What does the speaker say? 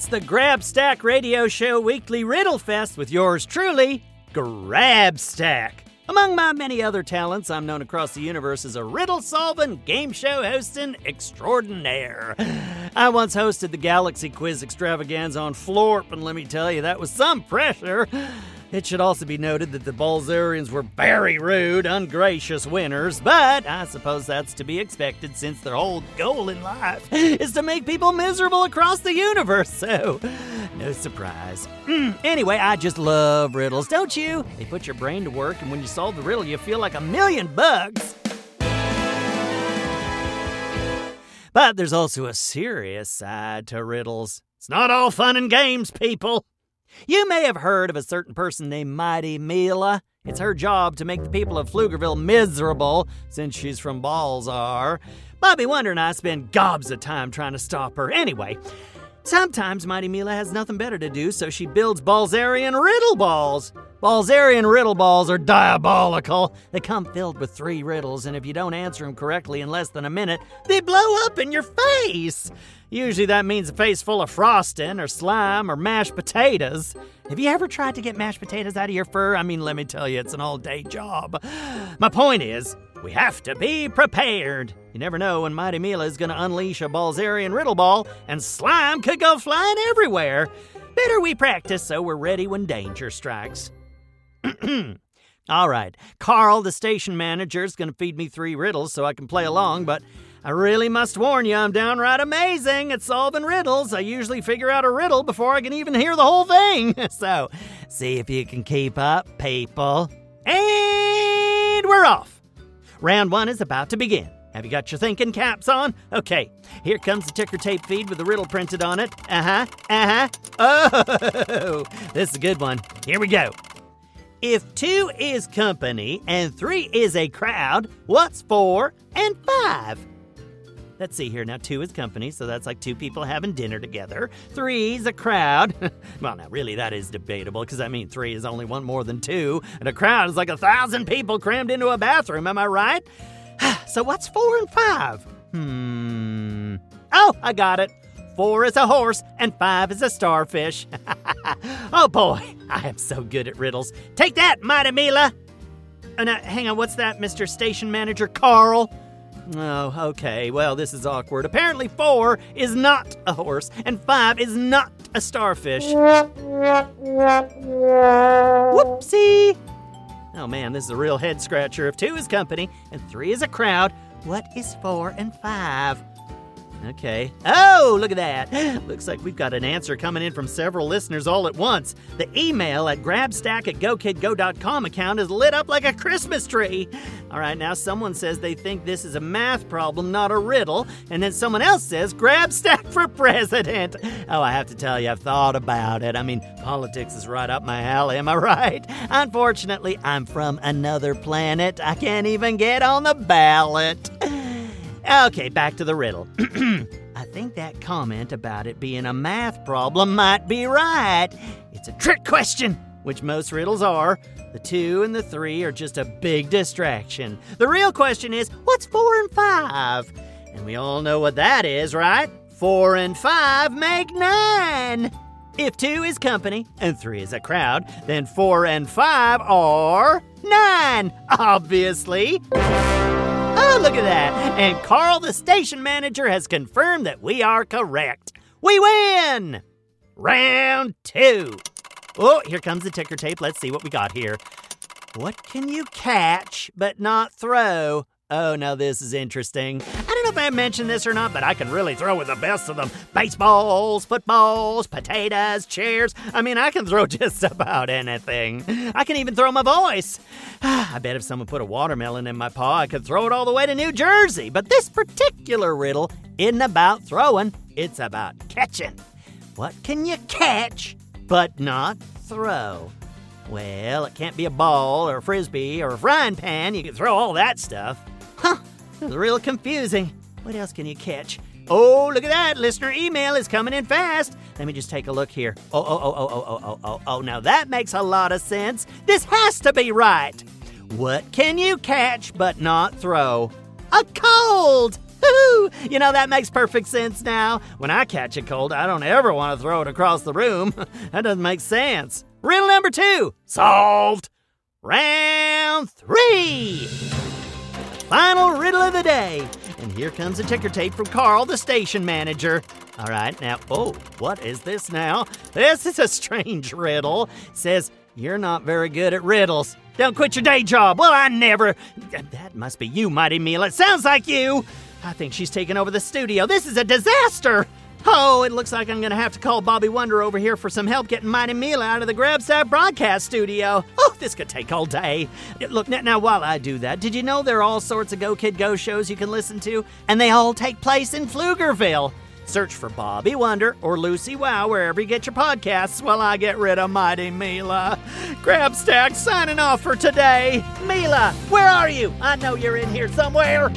It's the Grabstack Radio Show Weekly Riddle Fest with yours truly, Grabstack. Among my many other talents, I'm known across the universe as a riddle solving, game show hosting extraordinaire. I once hosted the Galaxy Quiz Extravaganza on Florp, and let me tell you, that was some pressure. It should also be noted that the Balzarians were very rude, ungracious winners, but I suppose that's to be expected since their whole goal in life is to make people miserable across the universe, so no surprise. Mm, anyway, I just love riddles, don't you? They put your brain to work, and when you solve the riddle, you feel like a million bucks. But there's also a serious side to riddles. It's not all fun and games, people. You may have heard of a certain person named Mighty Mila. It's her job to make the people of Pflugerville miserable, since she's from Balzar. Bobby Wonder and I spend gobs of time trying to stop her. Anyway, sometimes Mighty Mila has nothing better to do, so she builds Balzarian riddle balls. Balzarian riddle balls are diabolical. They come filled with three riddles, and if you don't answer them correctly in less than a minute, they blow up in your face. Usually that means a face full of frosting or slime or mashed potatoes. Have you ever tried to get mashed potatoes out of your fur? I mean, let me tell you, it's an all day job. My point is, we have to be prepared. You never know when Mighty Mila is going to unleash a Balzarian riddle ball, and slime could go flying everywhere. Better we practice so we're ready when danger strikes. All right, Carl, the station manager, is going to feed me three riddles so I can play along, but I really must warn you, I'm downright amazing at solving riddles. I usually figure out a riddle before I can even hear the whole thing. so, see if you can keep up, people. And we're off. Round one is about to begin. Have you got your thinking caps on? Okay, here comes the ticker tape feed with the riddle printed on it. Uh huh, uh huh. Oh, this is a good one. Here we go. If two is company and three is a crowd, what's four and five? Let's see here. Now, two is company, so that's like two people having dinner together. Three's a crowd. well, now, really, that is debatable because I mean, three is only one more than two, and a crowd is like a thousand people crammed into a bathroom. Am I right? so, what's four and five? Hmm. Oh, I got it. Four is a horse, and five is a starfish. oh boy, I am so good at riddles. Take that, Mighty Mila! Uh, hang on, what's that, Mr. Station Manager Carl? Oh, okay. Well, this is awkward. Apparently, four is not a horse, and five is not a starfish. Whoopsie! Oh man, this is a real head scratcher. If two is company and three is a crowd, what is four and five? Okay. Oh, look at that. Looks like we've got an answer coming in from several listeners all at once. The email at grabstack at gokidgo.com account is lit up like a Christmas tree. All right, now someone says they think this is a math problem, not a riddle. And then someone else says grabstack for president. Oh, I have to tell you, I've thought about it. I mean, politics is right up my alley, am I right? Unfortunately, I'm from another planet. I can't even get on the ballot. Okay, back to the riddle. I think that comment about it being a math problem might be right. It's a trick question, which most riddles are. The two and the three are just a big distraction. The real question is what's four and five? And we all know what that is, right? Four and five make nine. If two is company and three is a crowd, then four and five are nine, obviously. Look at that. And Carl, the station manager, has confirmed that we are correct. We win! Round two. Oh, here comes the ticker tape. Let's see what we got here. What can you catch but not throw? Oh, now this is interesting. If I mentioned this or not, but I can really throw with the best of them. Baseballs, footballs, potatoes, chairs. I mean, I can throw just about anything. I can even throw my voice. I bet if someone put a watermelon in my paw, I could throw it all the way to New Jersey. But this particular riddle isn't about throwing, it's about catching. What can you catch but not throw? Well, it can't be a ball or a frisbee or a frying pan. You can throw all that stuff. Huh, it's real confusing. What else can you catch? Oh, look at that. Listener email is coming in fast. Let me just take a look here. Oh, oh, oh, oh, oh, oh, oh, oh, Now that makes a lot of sense. This has to be right. What can you catch but not throw? A cold! Woo-hoo! You know, that makes perfect sense now. When I catch a cold, I don't ever want to throw it across the room. that doesn't make sense. Riddle number two solved. Round three. Final riddle of the day. And here comes a ticker tape from Carl, the station manager. All right, now, oh, what is this now? This is a strange riddle. It says, You're not very good at riddles. Don't quit your day job. Well, I never. That must be you, Mighty Mila. It sounds like you. I think she's taken over the studio. This is a disaster. Oh, it looks like I'm to have to call Bobby Wonder over here for some help getting Mighty Mila out of the Grabstack broadcast studio. Oh, this could take all day. Look, now, while I do that, did you know there are all sorts of Go Kid Go shows you can listen to? And they all take place in Pflugerville. Search for Bobby Wonder or Lucy Wow wherever you get your podcasts while I get rid of Mighty Mila. Grabstack signing off for today. Mila, where are you? I know you're in here somewhere.